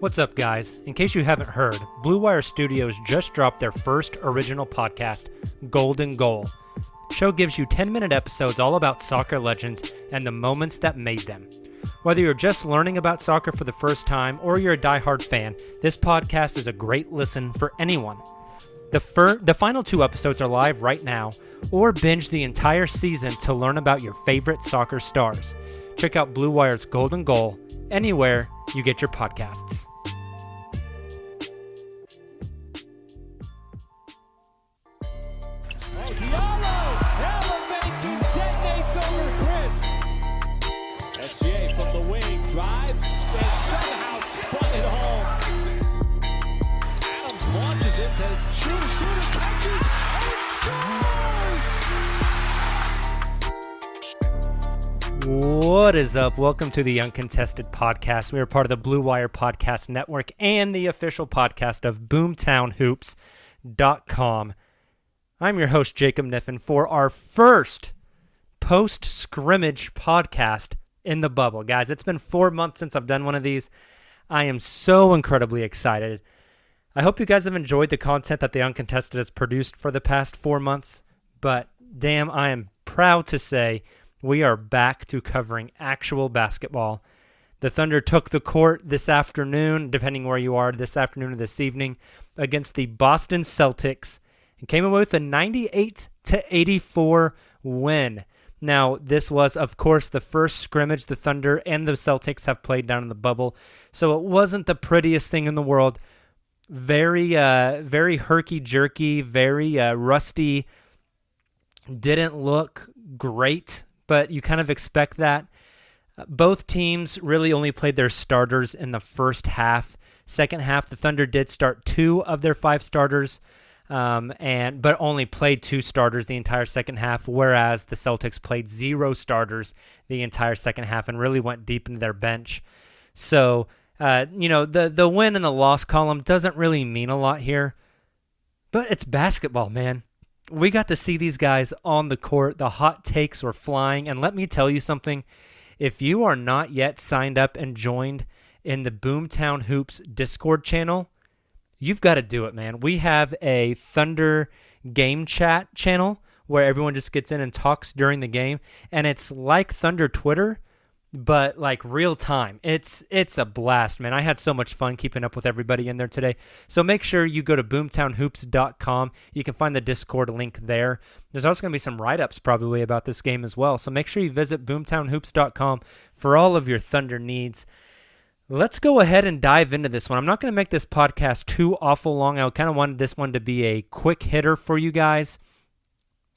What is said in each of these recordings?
What's up, guys? In case you haven't heard, Blue Wire Studios just dropped their first original podcast, Golden Goal. Show gives you 10 minute episodes all about soccer legends and the moments that made them. Whether you're just learning about soccer for the first time or you're a diehard fan, this podcast is a great listen for anyone. The, fir- the final two episodes are live right now, or binge the entire season to learn about your favorite soccer stars. Check out Blue Wire's Golden Goal anywhere you get your podcasts. What is up? Welcome to the Uncontested Podcast. We are part of the Blue Wire Podcast Network and the official podcast of BoomtownHoops.com. I'm your host, Jacob Niffen, for our first post scrimmage podcast in the bubble. Guys, it's been four months since I've done one of these. I am so incredibly excited. I hope you guys have enjoyed the content that the Uncontested has produced for the past four months, but damn, I am proud to say we are back to covering actual basketball. The Thunder took the court this afternoon, depending where you are, this afternoon or this evening, against the Boston Celtics and came away with a 98 to 84 win. Now, this was, of course, the first scrimmage the Thunder and the Celtics have played down in the bubble, so it wasn't the prettiest thing in the world. Very, uh, very herky jerky, very uh, rusty. Didn't look great, but you kind of expect that. Both teams really only played their starters in the first half. Second half, the Thunder did start two of their five starters um, and but only played two starters the entire second half, whereas the Celtics played zero starters the entire second half and really went deep into their bench. So uh, you know the the win and the loss column doesn't really mean a lot here, but it's basketball, man. We got to see these guys on the court. The hot takes were flying, and let me tell you something: if you are not yet signed up and joined in the Boomtown Hoops Discord channel you've got to do it, man. We have a Thunder game chat channel where everyone just gets in and talks during the game, and it's like Thunder Twitter, but like real time. It's it's a blast, man. I had so much fun keeping up with everybody in there today. So make sure you go to boomtownhoops.com. You can find the Discord link there. There's also going to be some write-ups probably about this game as well. So make sure you visit boomtownhoops.com for all of your Thunder needs. Let's go ahead and dive into this one. I'm not going to make this podcast too awful long. I kind of wanted this one to be a quick hitter for you guys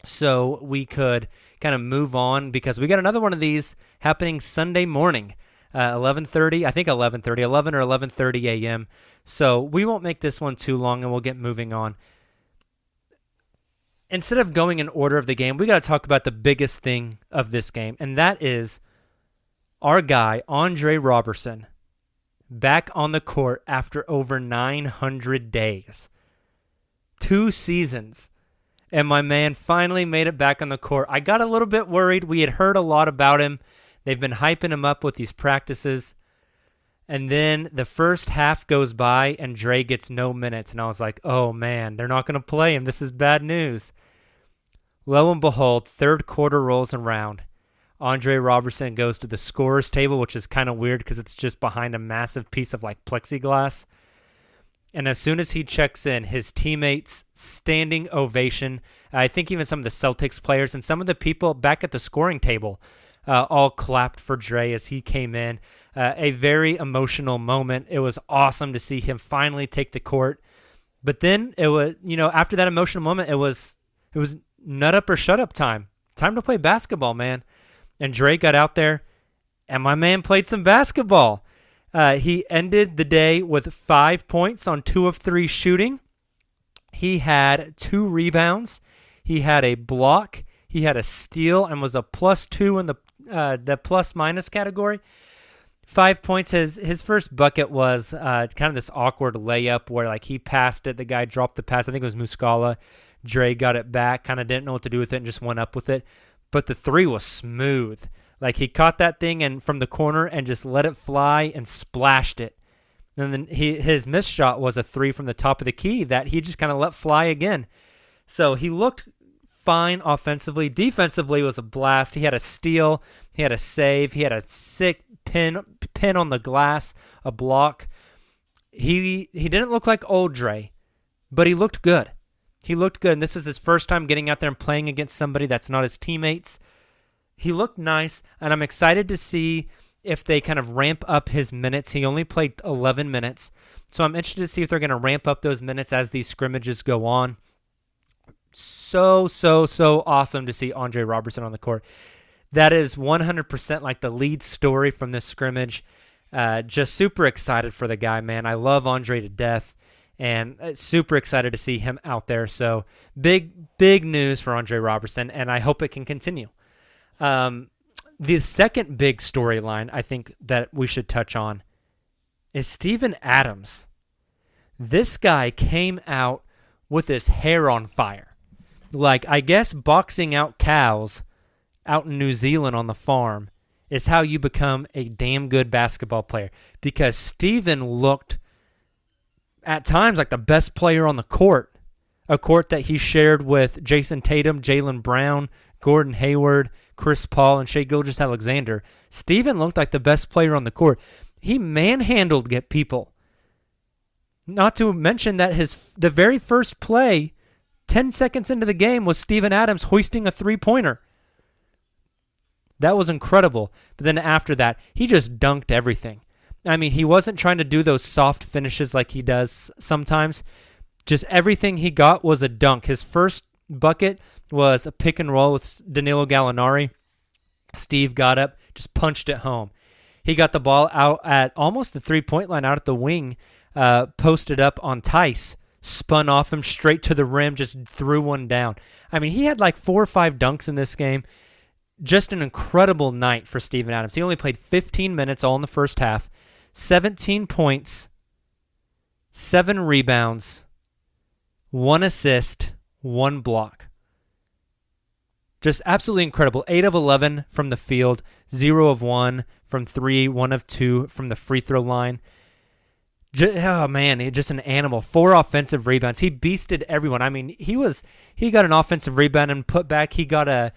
so we could kind of move on because we got another one of these happening Sunday morning. uh, 11:30. I think 11:30, 11 or 11:30 a.m. So we won't make this one too long, and we'll get moving on. Instead of going in order of the game, we got to talk about the biggest thing of this game, and that is our guy Andre Roberson back on the court after over 900 days, two seasons and my man finally made it back on the court. I got a little bit worried. We had heard a lot about him. They've been hyping him up with these practices. And then the first half goes by and Dre gets no minutes. And I was like, oh man, they're not going to play him. This is bad news. Lo and behold, third quarter rolls around. Andre Roberson goes to the scorer's table, which is kind of weird because it's just behind a massive piece of like plexiglass. And as soon as he checks in, his teammates standing ovation. I think even some of the Celtics players and some of the people back at the scoring table uh, all clapped for Dre as he came in. Uh, a very emotional moment. It was awesome to see him finally take the court. But then it was, you know, after that emotional moment, it was it was nut up or shut up time. Time to play basketball, man. And Dre got out there, and my man played some basketball. Uh, he ended the day with five points on two of three shooting. He had two rebounds. He had a block. He had a steal and was a plus two in the uh, the plus minus category. Five points. His his first bucket was uh, kind of this awkward layup where like he passed it. The guy dropped the pass. I think it was Muscala. Dre got it back. Kind of didn't know what to do with it and just went up with it. But the three was smooth. Like he caught that thing and from the corner and just let it fly and splashed it. And then he his missed shot was a three from the top of the key that he just kind of let fly again. So he looked fine offensively. Defensively was a blast. He had a steal, he had a save, he had a sick pin pin on the glass, a block. He he didn't look like old Dre, but he looked good. He looked good, and this is his first time getting out there and playing against somebody that's not his teammates. He looked nice, and I'm excited to see if they kind of ramp up his minutes. He only played 11 minutes, so I'm interested to see if they're going to ramp up those minutes as these scrimmages go on. So, so, so awesome to see Andre Roberson on the court. That is 100% like the lead story from this scrimmage. Uh, just super excited for the guy, man. I love Andre to death and uh, super excited to see him out there. So big, big news for Andre Roberson, and I hope it can continue. Um, the second big storyline I think that we should touch on is Steven Adams. This guy came out with his hair on fire. Like, I guess boxing out cows out in New Zealand on the farm is how you become a damn good basketball player. Because Steven looked at times like the best player on the court, a court that he shared with Jayson Tatum, Jaylen Brown, Gordon Hayward, Chris Paul, and Shai Gilgeous-Alexander. Steven looked like the best player on the court. He manhandled get people. Not to mention that his the very first play, 10 seconds into the game, was Steven Adams hoisting a three pointer. That was incredible. But then after that, he just dunked everything. I mean, he wasn't trying to do those soft finishes like he does sometimes. Just everything he got was a dunk. His first bucket was a pick and roll with Danilo Gallinari. Steve got up, just punched it home. He got the ball out at almost the three point line out at the wing, uh, posted up on Theis, spun off him straight to the rim, just threw one down. I mean, he had like four or five dunks in this game. Just an incredible night for Steven Adams. He only played 15 minutes all in the first half, 17 points, seven rebounds, one assist, one block. Just absolutely incredible. 8 of 11 from the field, 0 of 1 from 3, 1 of 2 from the free throw line. Just, oh man, just an animal. Four offensive rebounds. He beasted everyone. I mean, he was he got an offensive rebound and put back. He got a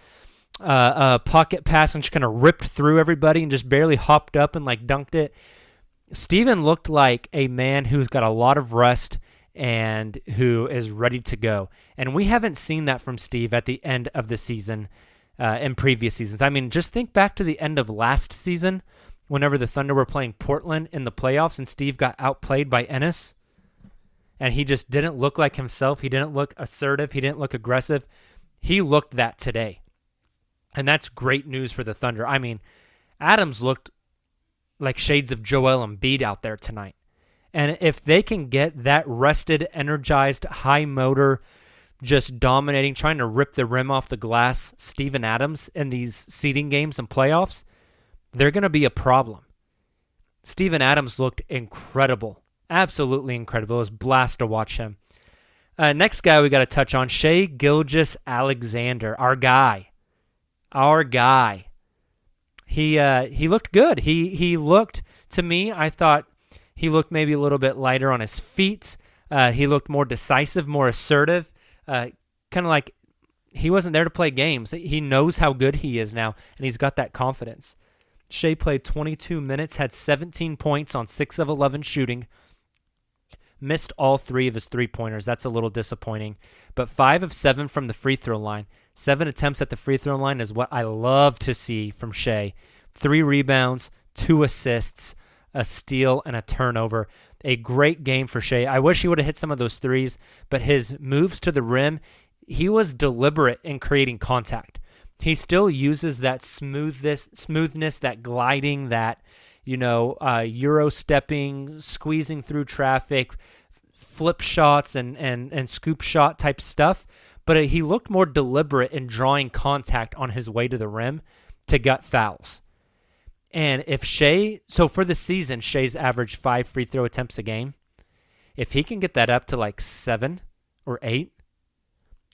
a pocket pass and just kind of ripped through everybody and just barely hopped up and like dunked it. Steven looked like a man who's got a lot of rust and who is ready to go. And we haven't seen that from Steve at the end of the season uh, in previous seasons. I mean, just think back to the end of last season whenever the Thunder were playing Portland in the playoffs and Steve got outplayed by Enes. And he just didn't look like himself. He didn't look assertive. He didn't look aggressive. He looked that today. And that's great news for the Thunder. I mean, Adams looked like shades of Joel Embiid out there tonight. And if they can get that rested, energized, high motor, just dominating, trying to rip the rim off the glass, Steven Adams in these seeding games and playoffs, they're going to be a problem. Steven Adams looked incredible. Absolutely incredible. It was blast to watch him. Uh, next guy we got to touch on Shea Gilgis Alexander, our guy. Our guy. He uh, he looked good. He he looked to me. I thought he looked maybe a little bit lighter on his feet. Uh, he looked more decisive, more assertive. Uh, kind of like he wasn't there to play games. He knows how good he is now, and he's got that confidence. Shai played 22 minutes, had 17 points on 6 of 11 shooting, missed all three of his three pointers. That's a little disappointing. But 5 of 7 from the free throw line. Seven attempts at the free throw line is what I love to see from Shai. Three rebounds, two assists, a steal, and a turnover. A great game for Shai. I wish he would have hit some of those threes, but his moves to the rim, he was deliberate in creating contact. He still uses that smoothness, smoothness, that gliding, that you know, uh, euro stepping, squeezing through traffic, flip shots, and and and scoop shot type stuff. But uh, he looked more deliberate in drawing contact on his way to the rim to gut fouls. And if Shai, so for the season, Shai's averaged five free throw attempts a game. If he can get that up to like seven or eight,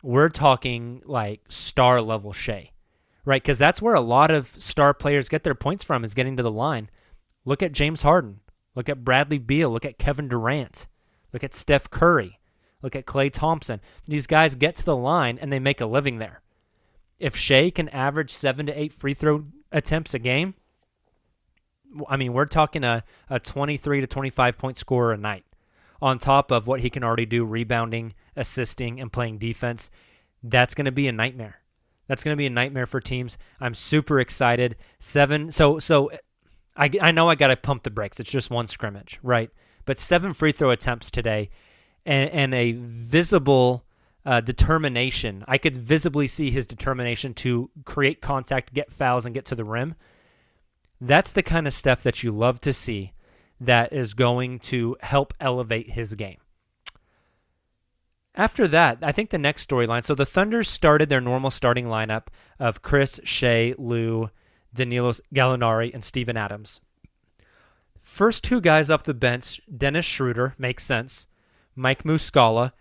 we're talking like star level Shai, right? Because that's where a lot of star players get their points from is getting to the line. Look at James Harden. Look at Bradley Beal. Look at Kevin Durant. Look at Steph Curry. Look at Klay Thompson. These guys get to the line and they make a living there. If Shai can average seven to eight free throw attempts a game, I mean, we're talking a, a 23 to 25 point scorer a night on top of what he can already do rebounding, assisting, and playing defense. That's going to be a nightmare. That's going to be a nightmare for teams. I'm super excited. Seven. So, so I, I know I got to pump the brakes. It's just one scrimmage, right? But seven free throw attempts today and, and a visible uh, determination. I could visibly see his determination to create contact, get fouls, and get to the rim. That's the kind of stuff that you love to see that is going to help elevate his game. After that, I think the next storyline. So the Thunder started their normal starting lineup of Chris, Shai, Lu, Danilo Gallinari, and Steven Adams. First two guys off the bench, Dennis Schroeder, makes sense. Mike Muscala.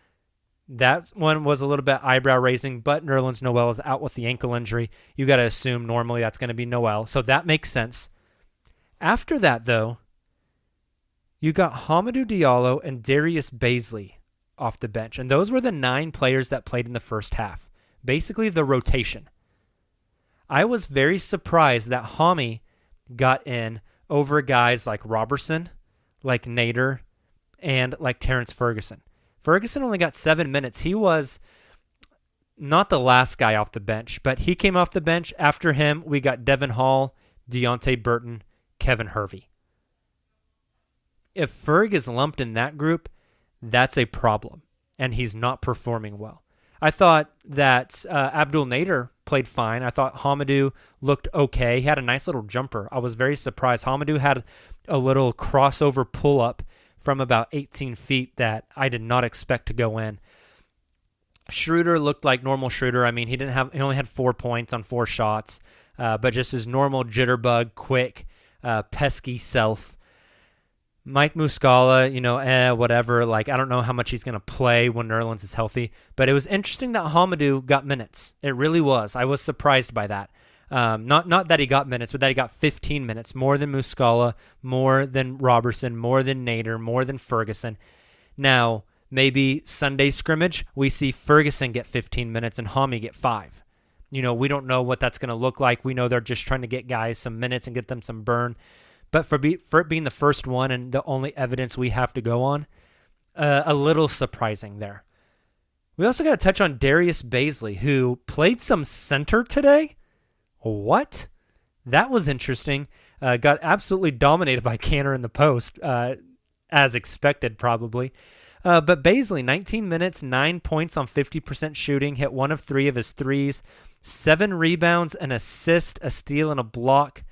That one was a little bit eyebrow raising, but Nerlens Noel is out with the ankle injury. You got to assume normally that's going to be Noel. So that makes sense. After that, though, you got Hamidou Diallo and Darius Bazley off the bench. And those were the nine players that played in the first half. Basically, the rotation. I was very surprised that Hami got in over guys like Roberson, like Nader, and like Terrence Ferguson. Ferguson only got seven minutes. He was not the last guy off the bench, but he came off the bench. After him, we got Devon Hall, Deonte Burton, Kevin Hervey. If Ferg is lumped in that group, that's a problem, and he's not performing well. I thought that uh, Abdel Nader played fine. I thought Hamidou looked okay. He had a nice little jumper. I was very surprised. Hamidou had a little crossover pull up from about 18 feet that I did not expect to go in. Schroeder looked like normal Schroeder. I mean, he didn't have he only had four points on four shots, uh, but just his normal jitterbug, quick, uh, pesky self. Mike Muscala, you know, eh, whatever. Like, I don't know how much he's going to play when Nerlens is healthy, but it was interesting that Hamidou got minutes. It really was. I was surprised by that. Um, not not that he got minutes, but that he got 15 minutes, more than Muscala, more than Roberson, more than Nader, more than Ferguson. Now, maybe Sunday scrimmage, we see Ferguson get 15 minutes and Hami get five. You know, we don't know what that's going to look like. We know they're just trying to get guys some minutes and get them some burn. But for, be, for it being the first one and the only evidence we have to go on, uh, a little surprising there. We also got to touch on Darius Bazley, who played some center today. What? That was interesting. Uh, got absolutely dominated by Kanter in the post, uh, as expected, probably. Uh, but Bazley, 19 minutes, nine points on 50% shooting, hit one of three of his threes, seven rebounds, an assist, a steal, and a block.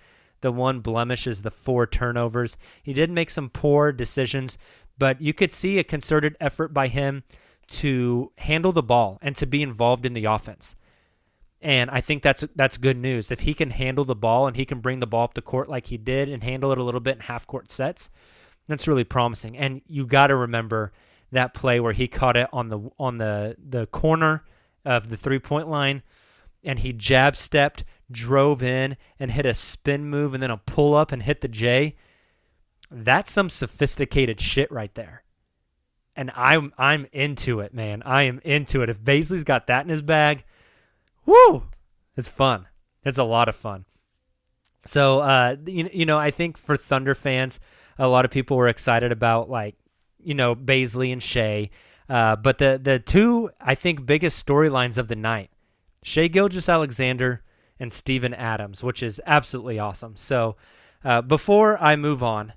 The one blemish is the four turnovers. He did make some poor decisions, but you could see a concerted effort by him to handle the ball and to be involved in the offense. And I think that's that's good news. If he can handle the ball and he can bring the ball up the court like he did and handle it a little bit in half court sets, that's really promising. And you got to remember that play where he caught it on the on the the corner of the three point line, and he jab stepped, drove in, and hit a spin move, and then a pull up and hit the J. That's some sophisticated shit right there. And I'm I'm into it, man. I am into it. If Bazley's got that in his bag, whoo, it's fun. It's a lot of fun. So, uh, you, you know, I think for Thunder fans, a lot of people were excited about like, you know, Bazley and Shai. Uh, but the the two I think biggest storylines of the night, Shai Gilgeous-Alexander and Steven Adams, which is absolutely awesome. So, uh, before I move on,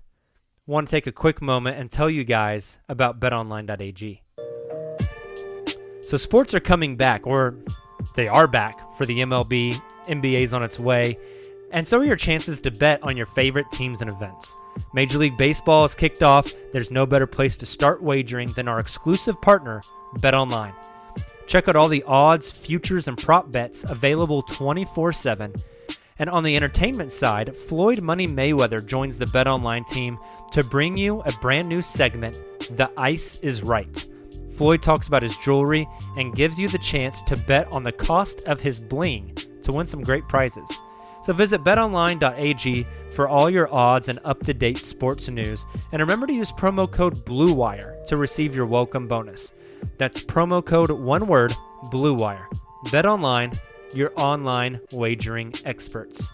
want to take a quick moment and tell you guys about BetOnline.ag. So, sports are coming back, or they are back for the MLB. NBA's on its way, and so are your chances to bet on your favorite teams and events. Major League Baseball has kicked off. There's no better place to start wagering than our exclusive partner, BetOnline. Check out all the odds, futures, and prop bets available 24 7. And on the entertainment side, Floyd Money Mayweather joins the BetOnline team to bring you a brand new segment, The Ice is Right. Floyd talks about his jewelry and gives you the chance to bet on the cost of his bling to win some great prizes. So visit betonline.ag for all your odds and up-to-date sports news. And remember to use promo code BLUEWIRE to receive your welcome bonus. That's promo code one word BLUEWIRE. BetOnline, your online wagering experts.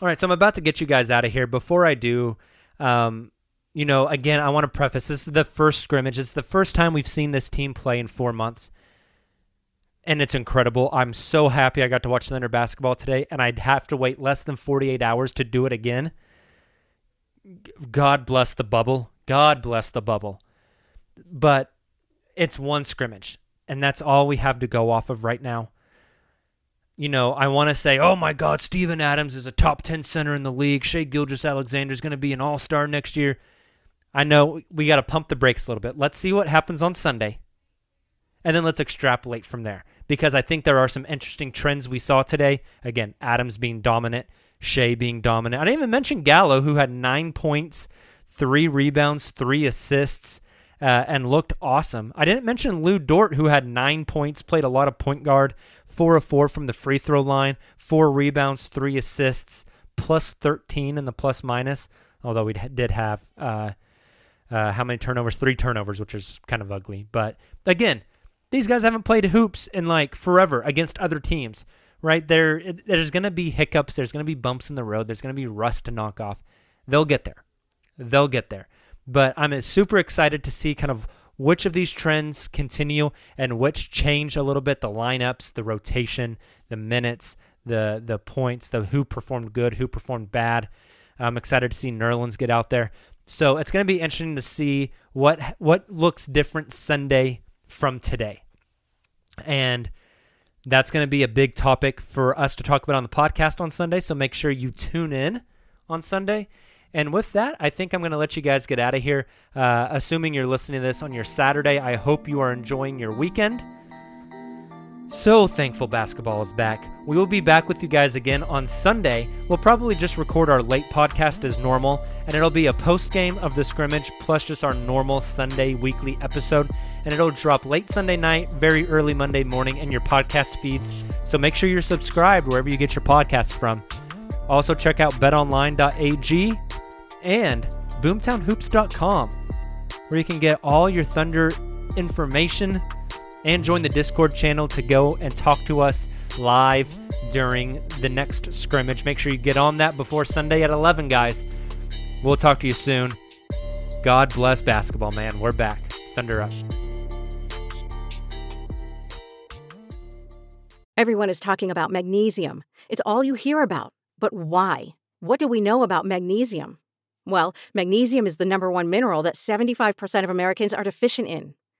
All right, so I'm about to get you guys out of here. Before I do, um, you know, again, I want to preface this is the first scrimmage. It's the first time we've seen this team play in four months and it's incredible. I'm so happy I got to watch Thunder basketball today, and I'd have to wait less than 48 hours to do it again. God bless the bubble. God bless the bubble. But it's one scrimmage, and that's all we have to go off of right now. You know, I want to say, oh my God, Steven Adams is a top 10 center in the league. Shai Gilgeous-Alexander is going to be an all star next year. I know we got to pump the brakes a little bit. Let's see what happens on Sunday, and then let's extrapolate from there because I think there are some interesting trends we saw today. Again, Adams being dominant, Shai being dominant. I didn't even mention Gallo, who had nine points, three rebounds, three assists, uh, and looked awesome. I didn't mention Lu Dort, who had nine points, played a lot of point guard, four of four from the free throw line, four rebounds, three assists, plus 13 in the plus minus, although we did have. Uh, uh, how many turnovers? Three turnovers, which is kind of ugly. But again, these guys haven't played hoops in like forever against other teams, right? There, there's going to be hiccups. There's going to be bumps in the road. There's going to be rust to knock off. They'll get there. They'll get there. But I'm super excited to see kind of which of these trends continue and which change a little bit the lineups, the rotation, the minutes, the the points, the who performed good, who performed bad. I'm excited to see Nerlens get out there. So it's going to be interesting to see what what looks different Sunday from today. And that's going to be a big topic for us to talk about on the podcast on Sunday. So make sure you tune in on Sunday. And with that, I think I'm going to let you guys get out of here. Uh, assuming you're listening to this on your Saturday, I hope you are enjoying your weekend. So thankful basketball is back. We will be back with you guys again on Sunday. We'll probably just record our late podcast as normal, and it'll be a post game of the scrimmage plus just our normal Sunday weekly episode. And it'll drop late Sunday night, very early Monday morning in your podcast feeds. So make sure you're subscribed wherever you get your podcasts from. Also, check out betonline.ag and boomtownhoops.com, where you can get all your Thunder information and join the Discord channel to go and talk to us live during the next scrimmage. Make sure you get on that before Sunday at 11, guys. We'll talk to you soon. God bless basketball, man. We're back. Thunder up. Everyone is talking about magnesium. It's all you hear about. But why? What do we know about magnesium? Well, magnesium is the number one mineral that 75% of Americans are deficient in.